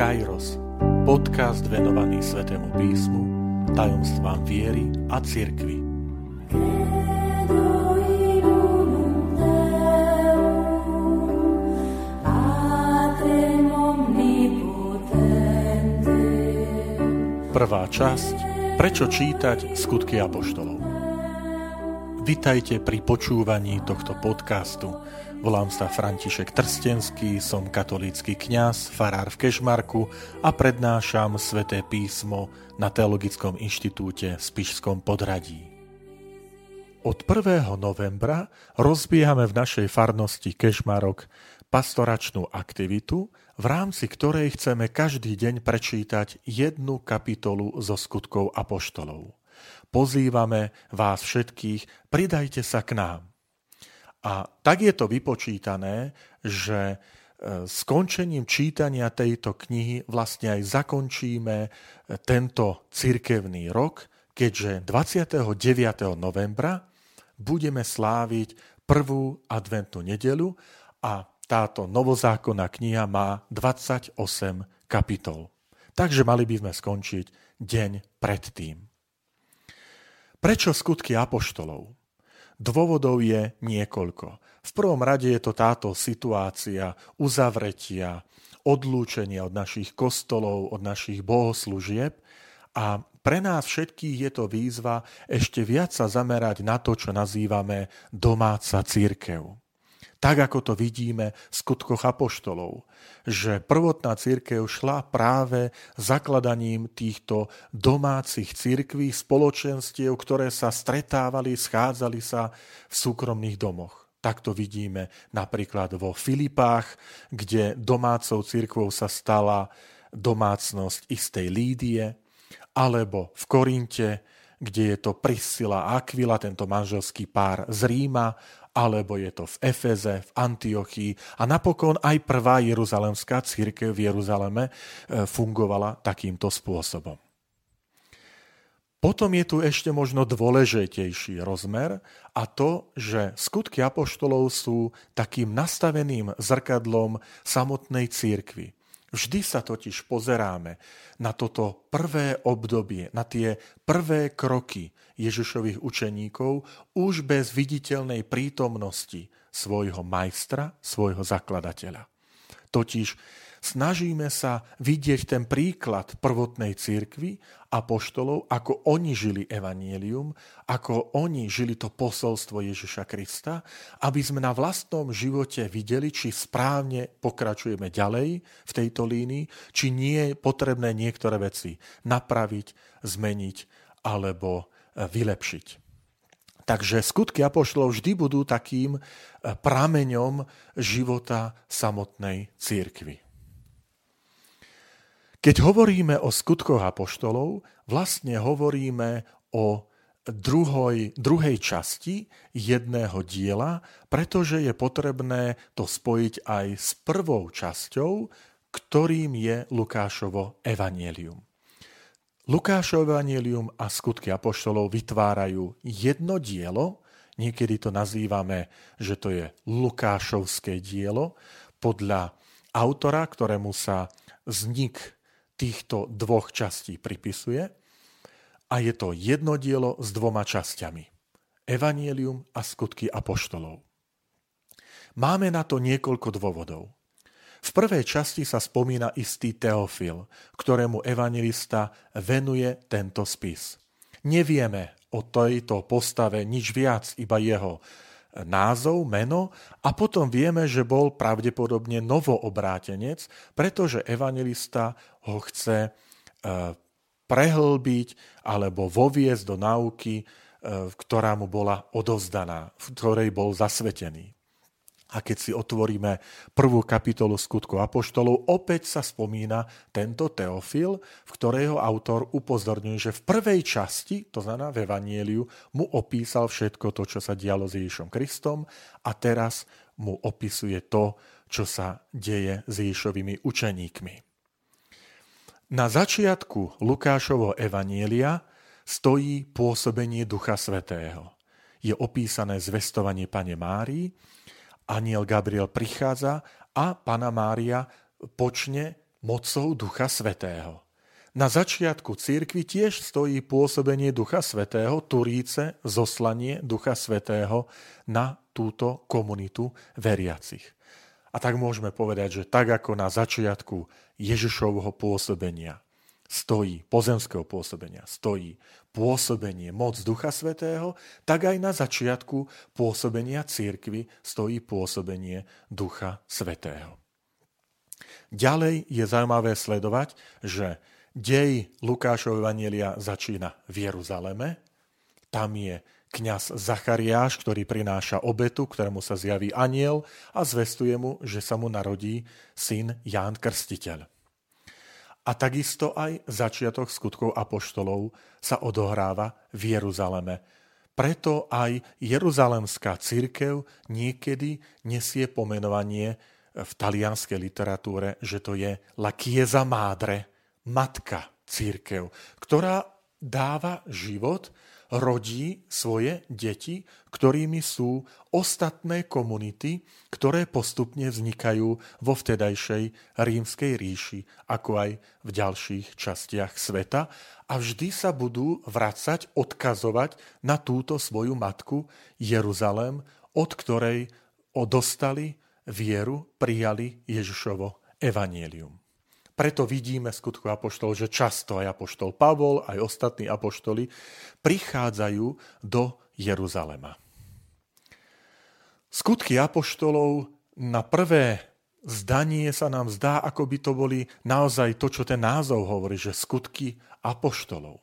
Kairos, podcast venovaný Svetému písmu, tajomstvám viery a cirkvi. Prvá časť Prečo čítať skutky apoštolov? Vitajte pri počúvaní tohto podcastu. Volám sa František Trstenský, som katolícky kňaz, farár v Kešmarku a prednášam sväté písmo na Teologickom inštitúte v Spišskom podradí. Od 1. novembra rozbiehame v našej farnosti Kešmarok pastoračnú aktivitu, v rámci ktorej chceme každý deň prečítať jednu kapitolu zo skutkov apoštolov. Pozývame vás všetkých, pridajte sa k nám. A tak je to vypočítané, že e, skončením čítania tejto knihy vlastne aj zakončíme e, tento cirkevný rok, keďže 29. novembra budeme sláviť prvú adventnú nedelu a táto novozákonná kniha má 28 kapitol. Takže mali by sme skončiť deň predtým. Prečo skutky apoštolov? Dôvodov je niekoľko. V prvom rade je to táto situácia uzavretia, odlúčenia od našich kostolov, od našich bohoslúžieb a pre nás všetkých je to výzva ešte viac sa zamerať na to, čo nazývame domáca církev tak ako to vidíme v skutkoch apoštolov, že prvotná církev šla práve zakladaním týchto domácich církví, spoločenstiev, ktoré sa stretávali, schádzali sa v súkromných domoch. Tak to vidíme napríklad vo Filipách, kde domácou církvou sa stala domácnosť istej Lídie, alebo v Korinte, kde je to Priscila a Aquila, tento manželský pár z Ríma, alebo je to v Efeze, v Antiochii a napokon aj prvá jeruzalemská církev v Jeruzaleme e, fungovala takýmto spôsobom. Potom je tu ešte možno dôležitejší rozmer a to, že skutky apoštolov sú takým nastaveným zrkadlom samotnej církvy. Vždy sa totiž pozeráme na toto prvé obdobie, na tie prvé kroky Ježišových učeníkov už bez viditeľnej prítomnosti svojho majstra, svojho zakladateľa. Totiž snažíme sa vidieť ten príklad prvotnej církvy a poštolov, ako oni žili evanielium, ako oni žili to posolstvo Ježiša Krista, aby sme na vlastnom živote videli, či správne pokračujeme ďalej v tejto línii, či nie je potrebné niektoré veci napraviť, zmeniť alebo e, vylepšiť. Takže skutky apoštolov vždy budú takým e, prameňom života samotnej církvy. Keď hovoríme o skutkoch apoštolov, vlastne hovoríme o druhoj, druhej časti jedného diela, pretože je potrebné to spojiť aj s prvou časťou, ktorým je Lukášovo evanielium. Lukášovo evanielium a skutky apoštolov vytvárajú jedno dielo, niekedy to nazývame, že to je Lukášovské dielo, podľa autora, ktorému sa vznik týchto dvoch častí pripisuje a je to jedno dielo s dvoma časťami. Evangelium a skutky apoštolov. Máme na to niekoľko dôvodov. V prvej časti sa spomína istý Teofil, ktorému evangelista venuje tento spis. Nevieme o tejto postave nič viac, iba jeho názov, meno a potom vieme, že bol pravdepodobne novoobrátenec, pretože evangelista ho chce e, prehlbiť alebo voviesť do náuky, e, ktorá mu bola odozdaná, v ktorej bol zasvetený. A keď si otvoríme prvú kapitolu skutku Apoštolov, opäť sa spomína tento Teofil, v ktorého autor upozorňuje, že v prvej časti, to znamená v Evanieliu, mu opísal všetko to, čo sa dialo s Ježišom Kristom a teraz mu opisuje to, čo sa deje s Ježišovými učeníkmi. Na začiatku Lukášovho Evanielia stojí pôsobenie Ducha Svetého. Je opísané zvestovanie Pane Márii, aniel Gabriel prichádza a Pana Mária počne mocou Ducha Svetého. Na začiatku církvy tiež stojí pôsobenie Ducha Svetého, turíce, zoslanie Ducha Svetého na túto komunitu veriacich. A tak môžeme povedať, že tak ako na začiatku Ježišovho pôsobenia stojí, pozemského pôsobenia, stojí pôsobenie moc Ducha Svetého, tak aj na začiatku pôsobenia církvy stojí pôsobenie Ducha Svetého. Ďalej je zaujímavé sledovať, že Dej Lukášov Evanielia začína v Jeruzaleme. Tam je kňaz Zachariáš, ktorý prináša obetu, ktorému sa zjaví aniel a zvestuje mu, že sa mu narodí syn Ján Krstiteľ. A takisto aj začiatok skutkov apoštolov sa odohráva v Jeruzaleme. Preto aj Jeruzalemská církev niekedy nesie pomenovanie v talianskej literatúre, že to je La Chiesa Madre, matka církev, ktorá dáva život, rodí svoje deti, ktorými sú ostatné komunity, ktoré postupne vznikajú vo vtedajšej rímskej ríši, ako aj v ďalších častiach sveta a vždy sa budú vracať, odkazovať na túto svoju matku Jeruzalém, od ktorej dostali vieru, prijali Ježišovo evanielium. Preto vidíme skutku apoštol, že často aj apoštol Pavol, aj ostatní apoštoli prichádzajú do Jeruzalema. Skutky apoštolov na prvé zdanie sa nám zdá, ako by to boli naozaj to, čo ten názov hovorí, že skutky apoštolov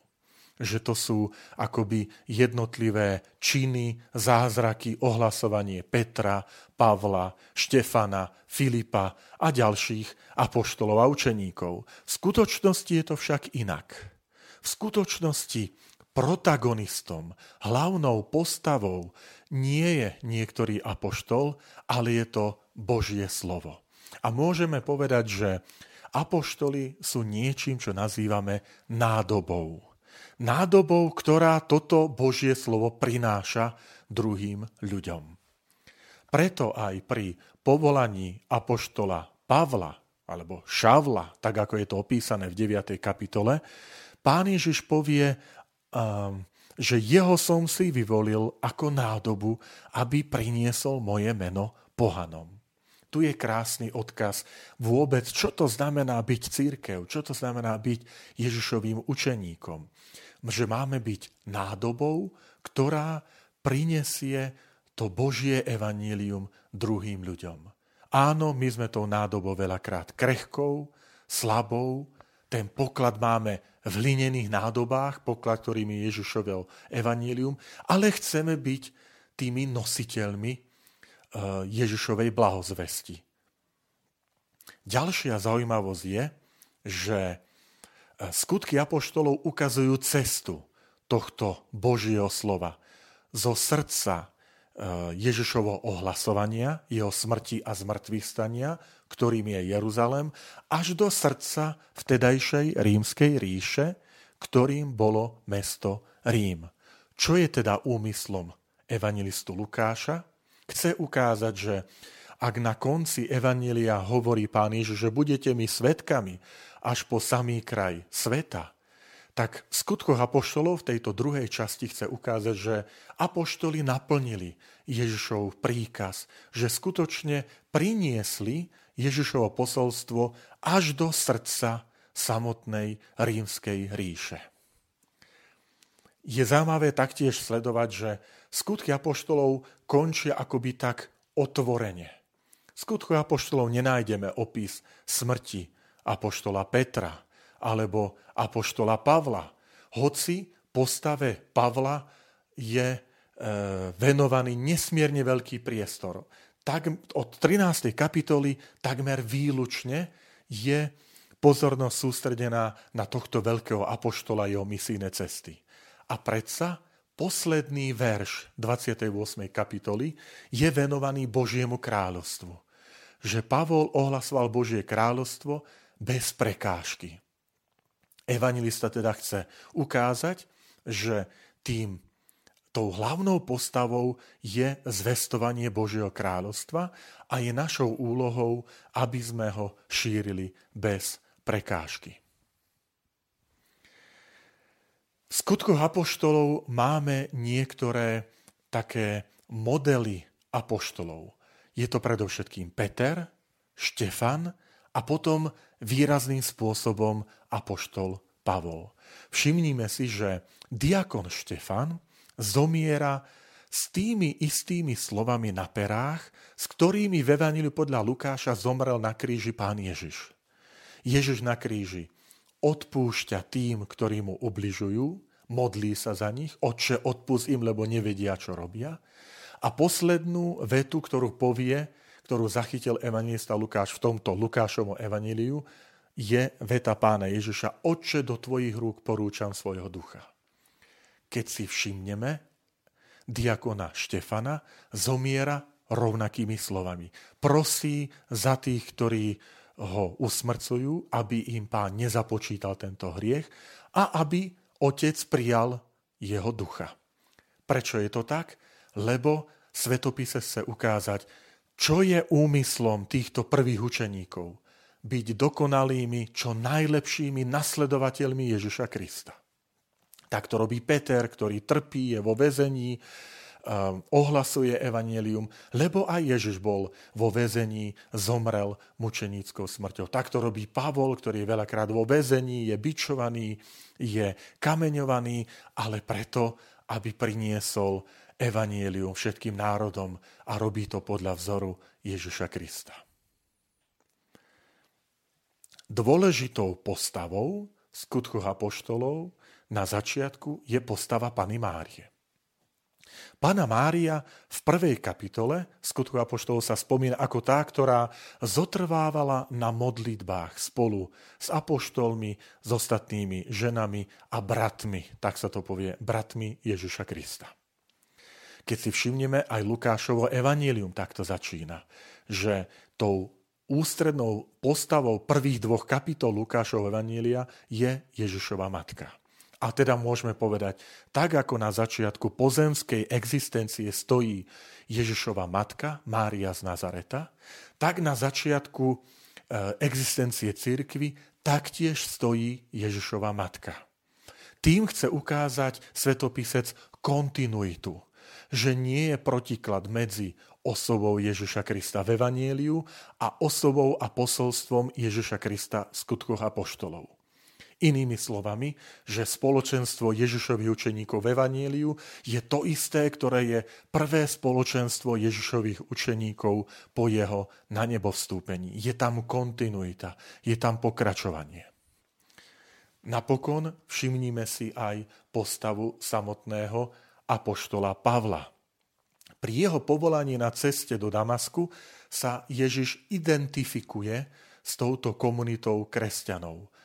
že to sú akoby jednotlivé činy, zázraky, ohlasovanie Petra, Pavla, Štefana, Filipa a ďalších apoštolov a učeníkov. V skutočnosti je to však inak. V skutočnosti protagonistom, hlavnou postavou nie je niektorý apoštol, ale je to Božie slovo. A môžeme povedať, že apoštoli sú niečím, čo nazývame nádobou nádobou, ktorá toto Božie slovo prináša druhým ľuďom. Preto aj pri povolaní apoštola Pavla alebo Šavla, tak ako je to opísané v 9. kapitole, pán Ježiš povie, um, že jeho som si vyvolil ako nádobu, aby priniesol moje meno pohanom. Tu je krásny odkaz vôbec, čo to znamená byť církev, čo to znamená byť Ježišovým učeníkom že máme byť nádobou, ktorá prinesie to Božie evanílium druhým ľuďom. Áno, my sme tou nádobou veľakrát krehkou, slabou, ten poklad máme v hlinených nádobách, poklad, ktorým je Ježišovel evanílium, ale chceme byť tými nositeľmi Ježišovej blahozvesti. Ďalšia zaujímavosť je, že Skutky apoštolov ukazujú cestu tohto Božieho slova. Zo srdca e, Ježišovo ohlasovania, jeho smrti a zmrtvých stania, ktorým je Jeruzalem, až do srdca vtedajšej rímskej ríše, ktorým bolo mesto Rím. Čo je teda úmyslom evangelistu Lukáša? Chce ukázať, že ak na konci evanília hovorí pán Ježiš, že budete mi svetkami, až po samý kraj sveta, tak v skutkoch apoštolov v tejto druhej časti chce ukázať, že apoštoli naplnili Ježišov príkaz, že skutočne priniesli Ježišovo posolstvo až do srdca samotnej rímskej ríše. Je zaujímavé taktiež sledovať, že skutky apoštolov končia akoby tak otvorene. V skutku apoštolov nenájdeme opis smrti apoštola Petra alebo apoštola Pavla. Hoci postave Pavla je e, venovaný nesmierne veľký priestor. Tak, od 13. kapitoly takmer výlučne je pozornosť sústredená na tohto veľkého apoštola jeho misijné cesty. A predsa posledný verš 28. kapitoly je venovaný Božiemu kráľovstvu. Že Pavol ohlasoval Božie kráľovstvo bez prekážky. Evangelista teda chce ukázať, že tým tou hlavnou postavou je zvestovanie Božieho kráľovstva a je našou úlohou, aby sme ho šírili bez prekážky. V skutkoch apoštolov máme niektoré také modely apoštolov. Je to predovšetkým Peter, Štefan a potom výrazným spôsobom apoštol Pavol. Všimnime si, že diakon Štefan zomiera s tými istými slovami na perách, s ktorými v Evangeliu podľa Lukáša zomrel na kríži pán Ježiš. Ježiš na kríži odpúšťa tým, ktorí mu ubližujú, modlí sa za nich, Otče, odpust im, lebo nevedia, čo robia. A poslednú vetu, ktorú povie, ktorú zachytil evangelista Lukáš v tomto Lukášovom evaníliu, je veta pána Ježiša, Otče, do tvojich rúk porúčam svojho ducha. Keď si všimneme, diakona Štefana zomiera rovnakými slovami. Prosí za tých, ktorí ho usmrcujú, aby im pán nezapočítal tento hriech a aby otec prijal jeho ducha. Prečo je to tak? Lebo svetopise chce ukázať, čo je úmyslom týchto prvých učeníkov. Byť dokonalými, čo najlepšími nasledovateľmi Ježiša Krista. Tak to robí Peter, ktorý trpí, je vo väzení, ohlasuje evanelium, lebo aj Ježiš bol vo väzení, zomrel mučeníckou smrťou. Tak to robí Pavol, ktorý je veľakrát vo väzení, je bičovaný, je kameňovaný, ale preto, aby priniesol evanielium všetkým národom a robí to podľa vzoru Ježiša Krista. Dôležitou postavou skutkoch apoštolov na začiatku je postava Pany Márie. Pána Mária v prvej kapitole skutku Apoštolov sa spomína ako tá, ktorá zotrvávala na modlitbách spolu s apoštolmi, s ostatnými ženami a bratmi, tak sa to povie, bratmi Ježiša Krista. Keď si všimneme, aj Lukášovo evanílium takto začína, že tou ústrednou postavou prvých dvoch kapitol Lukášovho evanília je Ježišova matka. A teda môžeme povedať, tak ako na začiatku pozemskej existencie stojí Ježišova matka, Mária z Nazareta, tak na začiatku e, existencie cirkvy taktiež stojí Ježišova matka. Tým chce ukázať svetopisec kontinuitu, že nie je protiklad medzi osobou Ježiša Krista v Evanieliu a osobou a posolstvom Ježiša Krista v skutkoch apoštolov. Inými slovami, že spoločenstvo Ježišových učeníkov v Evanieliu je to isté, ktoré je prvé spoločenstvo Ježišových učeníkov po jeho na nebo vstúpení. Je tam kontinuita, je tam pokračovanie. Napokon všimníme si aj postavu samotného apoštola Pavla. Pri jeho povolaní na ceste do Damasku sa Ježiš identifikuje s touto komunitou kresťanov –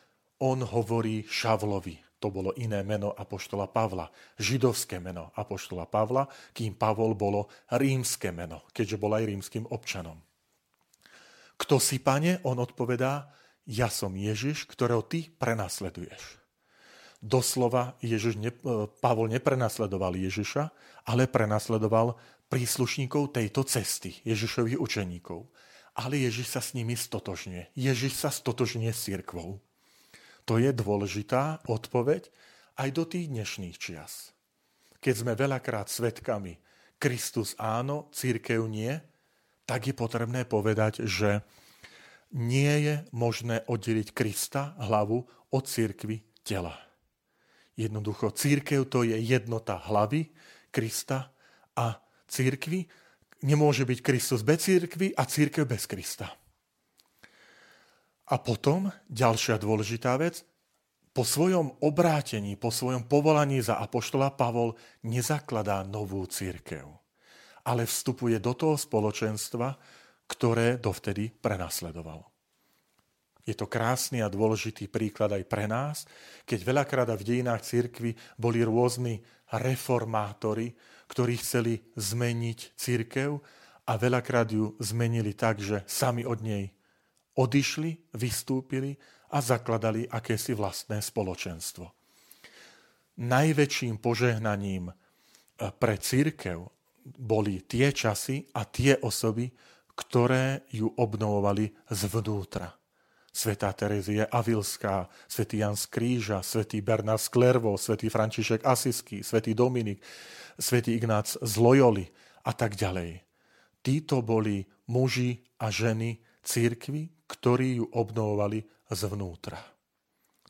on hovorí Šavlovi. To bolo iné meno Apoštola Pavla, židovské meno Apoštola Pavla, kým Pavol bolo rímske meno, keďže bol aj rímským občanom. Kto si, pane? On odpovedá, ja som Ježiš, ktorého ty prenasleduješ. Doslova Ježiš ne, Pavol neprenasledoval Ježiša, ale prenasledoval príslušníkov tejto cesty, Ježišových učeníkov. Ale Ježiš sa s nimi stotožňuje. Ježiš sa stotožňuje s církvou. To je dôležitá odpoveď aj do tých dnešných čias. Keď sme veľakrát svetkami Kristus áno, církev nie, tak je potrebné povedať, že nie je možné oddeliť Krista, hlavu, od církvy tela. Jednoducho, církev to je jednota hlavy Krista a církvy. Nemôže byť Kristus bez církvy a církev bez Krista. A potom ďalšia dôležitá vec, po svojom obrátení, po svojom povolaní za apoštola Pavol nezakladá novú církev, ale vstupuje do toho spoločenstva, ktoré dovtedy prenasledoval. Je to krásny a dôležitý príklad aj pre nás, keď veľakrát v dejinách církvy boli rôzni reformátori, ktorí chceli zmeniť církev a veľakrát ju zmenili tak, že sami od nej odišli, vystúpili a zakladali akési vlastné spoločenstvo. Najväčším požehnaním eh, pre církev boli tie časy a tie osoby, ktoré ju obnovovali zvnútra. Svetá Terezie Avilská, svätý Jan z Kríža, svätý Bernard z Klervo, svätý František Asisky, svätý Dominik, svätý Ignác z Loyoli a tak ďalej. Títo boli muži a ženy církvy, ktorí ju obnovovali zvnútra.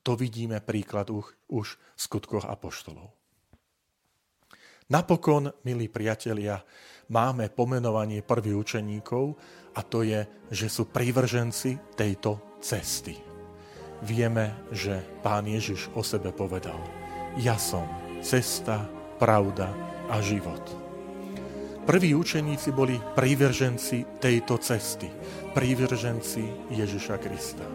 To vidíme príklad už, v skutkoch apoštolov. Napokon, milí priatelia, máme pomenovanie prvých učeníkov a to je, že sú prívrženci tejto cesty. Vieme, že pán Ježiš o sebe povedal, ja som cesta, pravda a život. Prví učeníci boli prívrženci tejto cesty, prívrženci Ježiša Krista.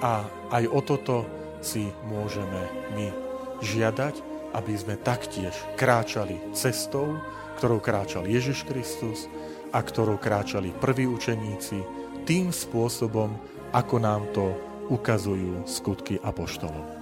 A aj o toto si môžeme my žiadať, aby sme taktiež kráčali cestou, ktorou kráčal Ježiš Kristus a ktorou kráčali prví učeníci tým spôsobom, ako nám to ukazujú skutky apoštolov.